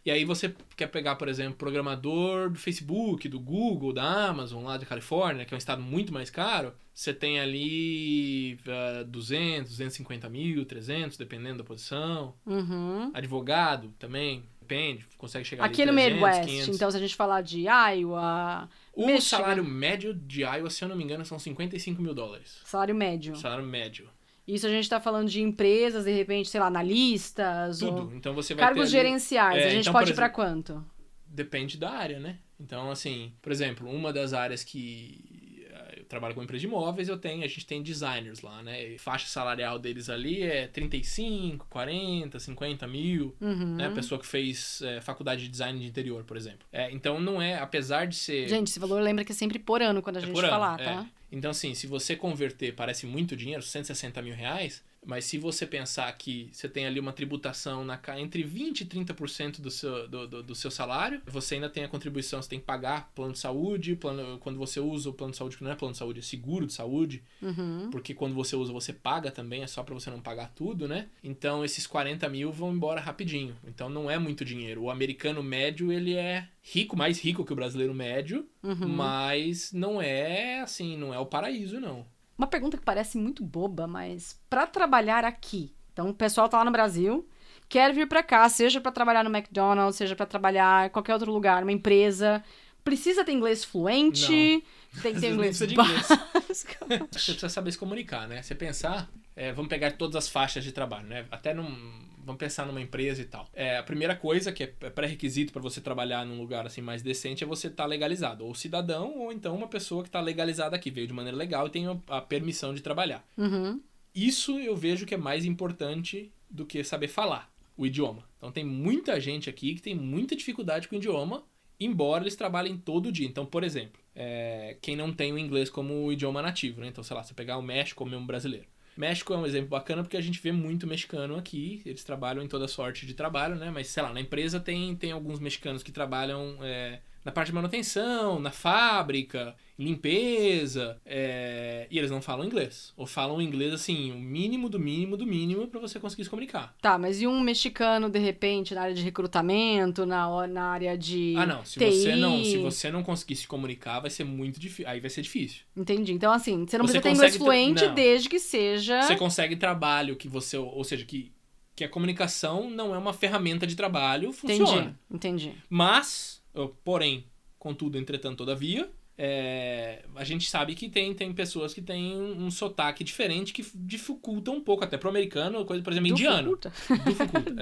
E aí você quer pegar, por exemplo, programador do Facebook, do Google, da Amazon, lá da Califórnia, que é um estado muito mais caro. Você tem ali ah, 200, 250 mil, 300, dependendo da posição. Uhum. Advogado também, depende, consegue chegar Aqui ali no 300, Midwest, 500. então se a gente falar de Iowa, O Michigan. salário médio de Iowa, se eu não me engano, são 55 mil dólares. salário médio. Salário médio. Isso a gente tá falando de empresas, de repente, sei lá, analistas, Tudo. ou Então você vai cargos ter ali- gerenciais. É, a gente então, pode ir pra exemplo, quanto? Depende da área, né? Então, assim, por exemplo, uma das áreas que eh, eu trabalho com empresa de imóveis, eu tenho, a gente tem designers lá, né? Faixa salarial deles ali é 35, 40, 50 mil, Uhum. né? Pessoa que fez eh, faculdade de design de interior, por exemplo. É, então não é, apesar de ser. Gente, esse valor lembra que é sempre por ano quando a É gente por ano, falar, é. tá? Então, assim, se você converter, parece muito dinheiro, 160 mil reais, mas se você pensar que você tem ali uma tributação na, entre 20% e 30% do seu, do, do, do seu salário, você ainda tem a contribuição, você tem que pagar plano de saúde, plano, quando você usa o plano de saúde, que não é plano de saúde, é seguro de saúde, Uhum. porque quando você usa, você paga também, é só pra você não pagar tudo, né? Então, esses 40 mil vão embora rapidinho. Então, não é muito dinheiro. O americano médio, ele é rico, mais rico que o brasileiro médio, Uhum. mas não é assim, não é o paraíso, não. Uma pergunta que parece muito boba, mas pra trabalhar aqui, então o pessoal tá lá no Brasil, quer vir pra cá, seja pra trabalhar no McDonald's, seja pra trabalhar em qualquer outro lugar, uma empresa, precisa ter inglês fluente, tem que ter inglês inglês. básico. Você precisa saber se comunicar, né? Você pensar, é, vamos pegar todas as faixas de trabalho, né? Até num. Vamos pensar numa empresa e tal. É, a primeira coisa que é pré-requisito para você trabalhar num lugar assim mais decente é você estar legalizado. Ou cidadão, ou então uma pessoa que está legalizada aqui, veio de maneira legal e tem a- permissão de trabalhar. Uhum. Isso eu vejo que é mais importante do que saber falar o idioma. Então tem muita gente aqui que tem muita dificuldade com o idioma, embora eles trabalhem todo dia. Então, por exemplo, é, quem não tem o inglês como idioma nativo, né? Então, sei lá, você pegar o México como um brasileiro. México é um exemplo bacana porque a gente vê muito mexicano aqui, eles trabalham em toda sorte de trabalho, né? Mas, sei lá, na empresa tem, tem alguns mexicanos que trabalham é, na parte de manutenção, na fábrica, limpeza, é, e eles não falam inglês. Ou falam inglês, assim, o mínimo do mínimo do mínimo para você conseguir se comunicar. Tá, mas e um mexicano, de repente, na área de recrutamento, na, na área de Ah, não. Se TI? você não, se você não conseguir se comunicar, vai ser muito difícil. Aí vai ser difícil. Entendi. Então, assim, você não Você precisa ter inglês fluente não. desde que seja... Você consegue trabalho que você, ou seja, que que a comunicação não é uma ferramenta de trabalho, funciona. Entendi, entendi. Mas, porém, contudo, entretanto, todavia, é, a gente sabe que tem, tem pessoas que têm um sotaque diferente que dificulta um pouco, até pro americano, coisa, por exemplo, indiano. Dificulta.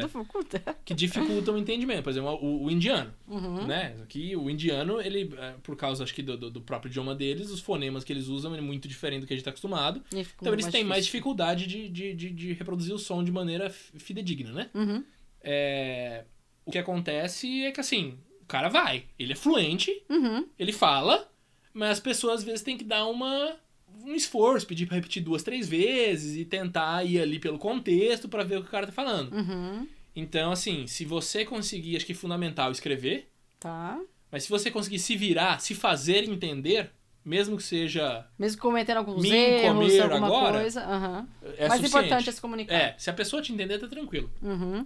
Dificulta, é, que dificulta o entendimento. Por exemplo, o, o indiano, Uhum. né? Aqui, o indiano, ele, é, por causa, acho que, do, do- próprio idioma deles, os fonemas que eles usam é muito diferente do que a gente está acostumado. Então, eles têm mais dificuldade de, de, de, de reproduzir o som de maneira fidedigna, né? Uhum. É, o que acontece é que, assim, cara vai, ele é fluente, Uhum. ele fala, mas as pessoas às vezes têm que dar uma um esforço, pedir pra repetir duas, três vezes e tentar ir ali pelo contexto pra ver o que o cara tá falando. Uhum. Então, assim, se você conseguir, acho que é fundamental escrever, Tá. mas se você conseguir se virar, se fazer entender, mesmo que seja Mesmo cometendo alguns Me erros, comer alguma agora, coisa. Aham. é Mais suficiente. importante é se comunicar. É, se a pessoa te entender, tá tranquilo. Uhum.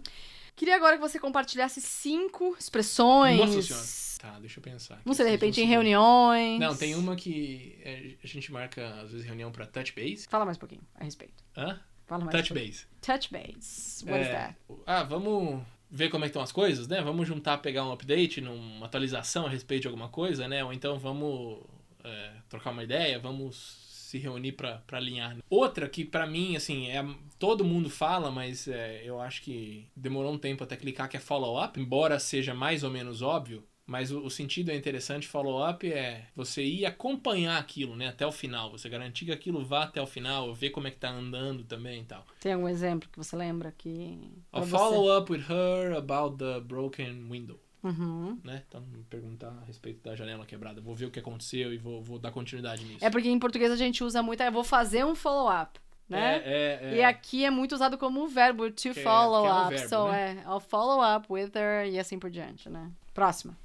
Queria agora que você compartilhasse cinco expressões. Nossa senhora. Tá, deixa eu pensar. aqui. Não sei, de repente em reuniões. Não, tem uma que é, a gente marca, às vezes, reunião pra touch base. Fala mais um pouquinho a respeito. Hã? Fala mais Touch um base. Touch base. What is É, that? Ah, vamos ver como é que estão as coisas, né? Vamos juntar, pegar um update, uma atualização a respeito de alguma coisa, né? Ou então vamos é, trocar uma ideia, vamos se reunir pra alinhar. Outra que pra mim, assim, é todo mundo fala, mas é, eu acho que demorou um tempo até clicar, que é follow-up, embora seja mais ou menos óbvio. Mas o, sentido é interessante, follow-up é você ir acompanhar aquilo, né, até o final. Você garantir que aquilo vá até o final, ver como é que tá andando também e tal. Tem algum exemplo que você lembra que. pra I'll você? follow up with her about the broken window. Uhum. né? Então, me perguntar a respeito da janela quebrada. Vou ver o que aconteceu e vou, vou dar continuidade nisso. É porque em português a gente usa muito, eu vou fazer um follow-up, né? É, é, é. E aqui é muito usado como um verbo, to é- follow que é um up. verbo, so, né? é, I'll follow up with her e assim por diante, né? Próxima.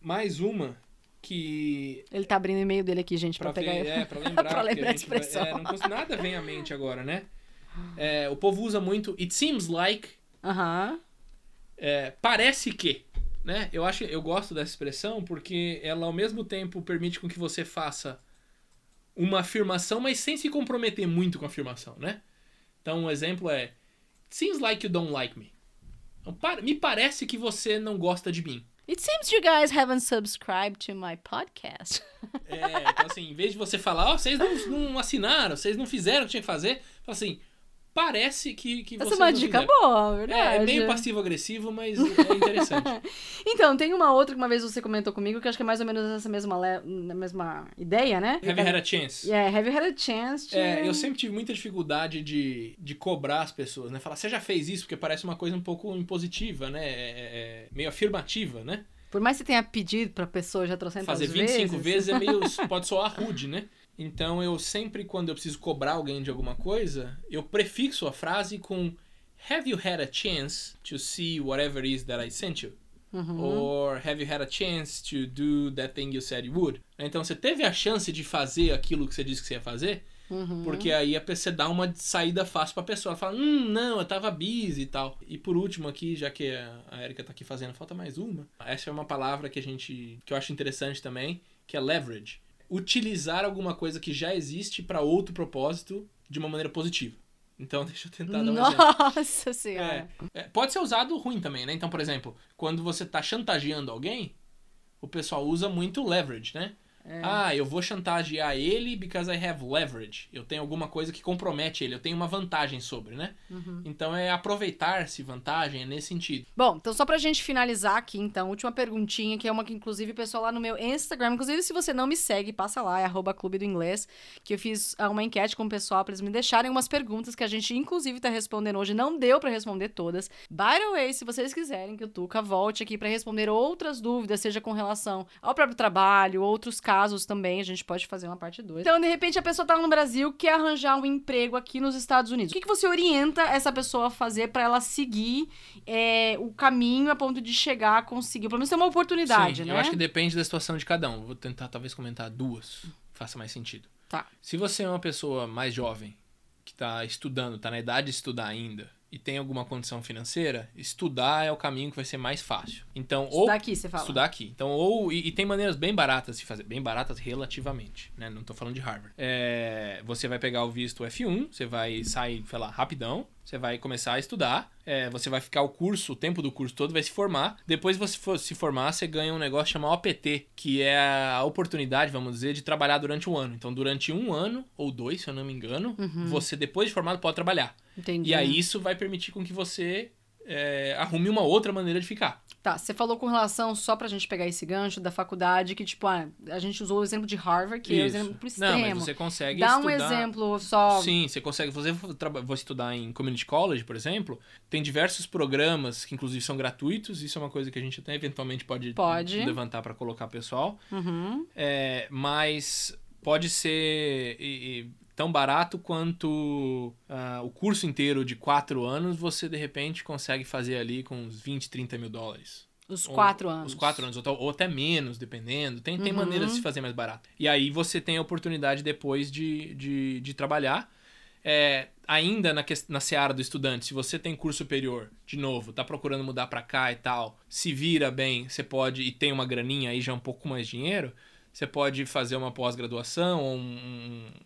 Mais uma que Ele tá abrindo o e-mail dele aqui, gente, pra, Pra, pegar ver, é, pra lembrar, Pra lembrar a vai- expressão. é, não nada vem à mente agora, né? É, o povo usa muito it seems like, Aham. é, parece que, né? Eu acho, eu gosto dessa expressão porque ela ao mesmo tempo permite com que você faça uma afirmação, mas sem se comprometer muito com a afirmação, né? Então um exemplo é seems like you don't like me. Então, me parece que você não gosta de mim. It seems you guys haven't subscribed to my podcast. É, então assim, em vez de você falar, ó, vocês não, não assinaram, vocês não fizeram o que tinha que fazer, fala assim, parece que, que Essa vocês é uma dica fizeram. boa, verdade. É, é meio passivo-agressivo, mas é interessante. Então, tem uma outra que uma vez você comentou comigo, que acho que é mais ou menos essa mesma, le... mesma ideia, né? Have you had a chance? Yeah, have you had a chance to... É, eu sempre tive muita dificuldade de, de cobrar as pessoas, né? Falar, você já fez isso? Porque parece uma coisa um pouco impositiva, né? É, é meio afirmativa, né? Por mais que você tenha pedido pra pessoa já trocentas Fazer vezes... 25 vezes é meio. pode soar rude, né? Então eu sempre, quando eu preciso cobrar alguém de alguma coisa, eu prefixo a frase com Have you had a chance to see whatever it is that I sent you? Uhum. Or have you had a chance to do that thing you said you would? Então você teve a chance de fazer aquilo que você disse que você ia fazer? Uhum. Porque aí a pessoa dá uma saída fácil pra pessoa. Ela fala, hum, não, eu tava busy e tal. E por último aqui, já que a Erika tá aqui fazendo, falta mais uma. Essa é uma palavra que a gente. que eu acho interessante também, que é leverage. Utilizar alguma coisa que já existe pra outro propósito de uma maneira positiva. Então, deixa eu tentar dar um exemplo. Nossa senhora. É, é, pode ser usado ruim também, né? Então, por exemplo, quando você tá chantageando alguém, o pessoal usa muito leverage, né? É. Ah, eu vou chantagear ele because I have leverage. Eu tenho alguma coisa que compromete ele, eu tenho uma vantagem sobre, né? Uhum. Então é aproveitar-se vantagem, é nesse sentido. Bom, então só pra gente finalizar aqui, então, última perguntinha, que é uma que inclusive o pessoal lá no meu Instagram, inclusive se você não me segue, passa lá, é arroba Clube do Inglês, que eu fiz ah, uma enquete com o pessoal pra eles me deixarem umas perguntas que a gente inclusive tá respondendo hoje, não deu pra responder todas. By the way, se vocês quiserem que o Tuca volte aqui pra responder outras dúvidas, seja com relação ao próprio trabalho, outros casos também, a gente pode fazer uma parte 2. Então, de repente, a pessoa tá no Brasil, quer arranjar um emprego aqui nos Estados Unidos. O que, que você orienta essa pessoa a fazer pra ela seguir é, o caminho a ponto de chegar a conseguir? Pelo menos ter uma oportunidade, Sim, né? eu acho que depende da situação de cada um. Vou tentar talvez comentar duas, faça mais sentido. Tá. Se você é uma pessoa mais jovem, que tá estudando, tá na idade de estudar ainda, e tem alguma condição financeira, estudar é o caminho que vai ser mais fácil. Então, ou Estudar aqui, você fala. Estudar aqui. Então, ou. E, e tem maneiras bem baratas de fazer. Bem baratas relativamente, né? Não tô falando de Harvard. É, você vai pegar o visto F1, você vai sair, sei lá, rapidão. Você vai começar a estudar. é, você vai ficar o curso, o tempo do curso todo, vai se formar. Depois você for se formar, você ganha um negócio chamado OPT, que é a oportunidade, vamos dizer, de trabalhar durante um ano. Então, durante um ano, ou dois, se eu não me engano, você, depois de formado, pode trabalhar. Entendi. E aí isso vai permitir com que você é, arrume uma outra maneira de ficar. Tá, você falou com relação, só pra gente pegar esse gancho, da faculdade, que, tipo, ah, a gente usou o exemplo de Harvard, que é o Isso. exemplo pro Não, extremo. mas você consegue Dá um estudar... exemplo só. Sim, você consegue. Você for estudar em community college, por exemplo, tem diversos programas que inclusive são gratuitos. Isso é uma coisa que a gente até eventualmente pode, Pode. levantar para colocar pessoal. Uhum. É, mas pode ser e- e tão barato quanto ah, o curso inteiro de quatro anos. Você de repente consegue fazer ali com uns 20, 30 mil dólares. Os Ou- quatro anos. Os quatro anos, ou, ou até menos, dependendo. Tem, tem Uhum. maneiras de se fazer mais barato. E aí você tem a oportunidade depois de, de, de trabalhar. É, ainda na, na seara do estudante, se você tem curso superior, de novo, tá procurando mudar pra cá e tal, se vira bem, você pode, e tem uma graninha aí já um pouco mais de dinheiro, você pode fazer uma pós-graduação ou um,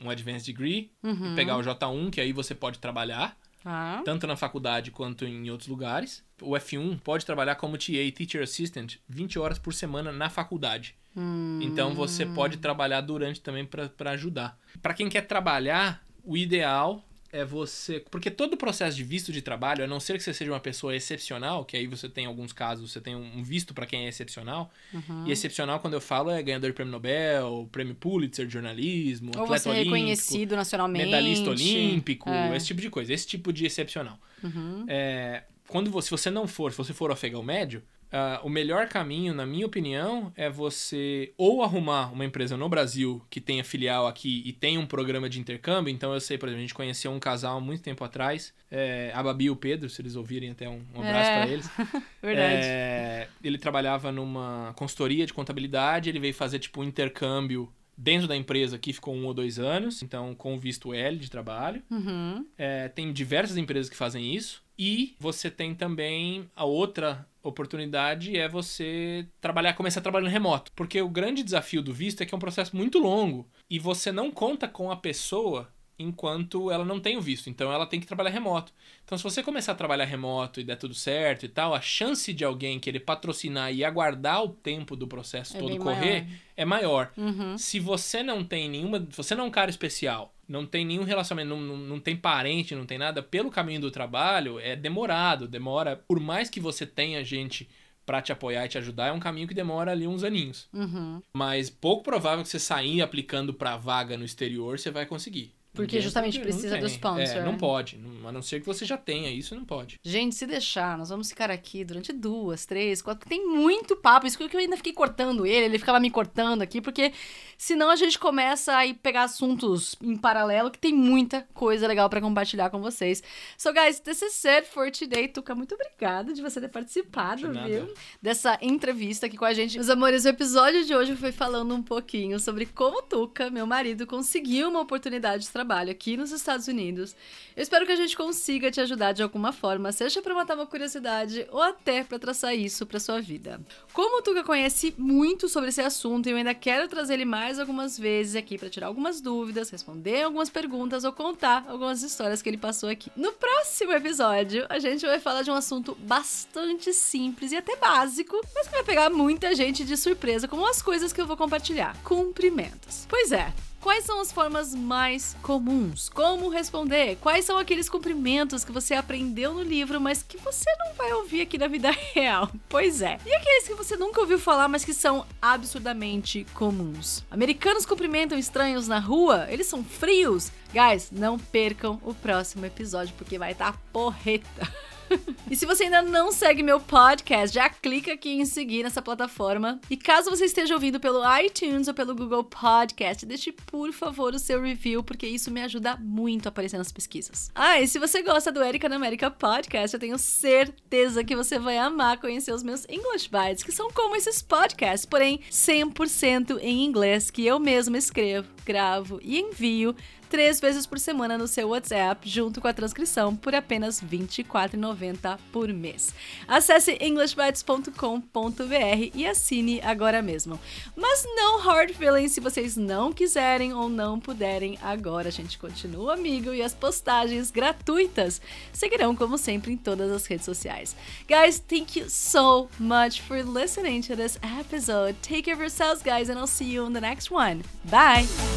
um, um advanced degree, Uhum. e pegar o J1, que aí você pode trabalhar Tá. tanto na faculdade quanto em outros lugares. O F1 pode trabalhar como TA, Teacher Assistant, 20 horas por semana na faculdade. Hum. Então você pode trabalhar durante também para ajudar. Para quem quer trabalhar, o ideal é você. Porque todo o processo de visto de trabalho, a não ser que você seja uma pessoa excepcional, que aí você tem alguns casos, você tem um visto para quem é excepcional. Uhum. E excepcional, quando eu falo, é ganhador de prêmio Nobel, prêmio Pulitzer de jornalismo, Ou atleta você é olímpico reconhecido nacionalmente. medalhista olímpico, É. esse tipo de coisa, esse tipo de excepcional. Uhum. É, quando você, se você não for, se você for afegão médio, Uh, o melhor caminho, na minha opinião, é você ou arrumar uma empresa no Brasil que tenha filial aqui e tenha um programa de intercâmbio. Então, eu sei, por exemplo, a gente conheceu um casal há muito tempo atrás, é, a Babi e o Pedro, se eles ouvirem, até um, um abraço é. para eles. Verdade. É, ele trabalhava numa consultoria de contabilidade, ele veio fazer tipo um intercâmbio dentro da empresa aqui ficou um ou dois anos, então com visto L de trabalho. Uhum. É, tem diversas empresas que fazem isso. E você tem também a outra oportunidade é você trabalhar, começar trabalhando remoto. Porque o grande desafio do visto é que é um processo muito longo e você não conta com a pessoa enquanto ela não tem o visto. Então ela tem que trabalhar remoto. Então se você começar a trabalhar remoto e der tudo certo e tal, a chance de alguém querer patrocinar e aguardar o tempo do processo é todo correr maior. é maior. Uhum. Se você não tem nenhuma, você não é um cara especial, não tem nenhum relacionamento, não, não, não tem parente, não tem nada, pelo caminho do trabalho é demorado, demora, por mais que você tenha gente para te apoiar e te ajudar, é um caminho que demora ali uns aninhos. Uhum. Mas pouco provável que você sair aplicando para vaga no exterior, você vai conseguir. Porque justamente precisa do sponsor. É, não pode. A não ser que você já tenha isso, não pode. Gente, se deixar, nós vamos ficar aqui durante duas, três, quatro. Tem muito papo. Isso que eu ainda fiquei cortando ele, ele ficava me cortando aqui, porque senão a gente começa a pegar assuntos em paralelo, que tem muita coisa legal para compartilhar com vocês. So, guys, this is it for today. Tuca, muito obrigada de você ter participado, de viu? Dessa entrevista aqui com a gente. Meus amores, o episódio de hoje foi falando um pouquinho sobre como Tuca, meu marido, conseguiu uma oportunidade de trabalho aqui nos Estados Unidos. Eu espero que a gente consiga te ajudar de alguma forma, seja para matar uma curiosidade ou até para traçar isso para sua vida. Como o Tuga conhece muito sobre esse assunto, eu ainda quero trazer ele mais algumas vezes aqui para tirar algumas dúvidas, responder algumas perguntas ou contar algumas histórias que ele passou aqui. No próximo episódio, a gente vai falar de um assunto bastante simples e até básico, mas que vai pegar muita gente de surpresa, como as coisas que eu vou compartilhar. Cumprimentos. Pois é, Quais são as formas mais comuns? Como responder? Quais são aqueles cumprimentos que você aprendeu no livro, mas que você não vai ouvir aqui na vida real? Pois é. E aqueles que você nunca ouviu falar, mas que são absurdamente comuns? Americanos cumprimentam estranhos na rua? Eles são frios? Guys, não percam o próximo episódio porque vai estar tá porreta. e se você ainda não segue meu podcast, já clica aqui em seguir nessa plataforma. E caso você esteja ouvindo pelo iTunes ou pelo Google Podcast, deixe por favor o seu review, porque isso me ajuda muito a aparecer nas pesquisas. Ah, e se você gosta do Erika na América Podcast, eu tenho certeza que você vai amar conhecer os meus English Bites, que são como esses podcasts, porém 100% em inglês, que eu mesma escrevo, gravo e envio três vezes por semana no seu WhatsApp, junto com a transcrição, por apenas R$ 24,90 por mês. Acesse englishbites.com.br e assine agora mesmo. Mas não hard feelings se vocês não quiserem ou não puderem agora. A gente continua amigo e as postagens gratuitas seguirão como sempre em todas as redes sociais. Guys, thank you so much for listening to this episode. Take care of yourselves, guys, and I'll see you in the next one. Bye!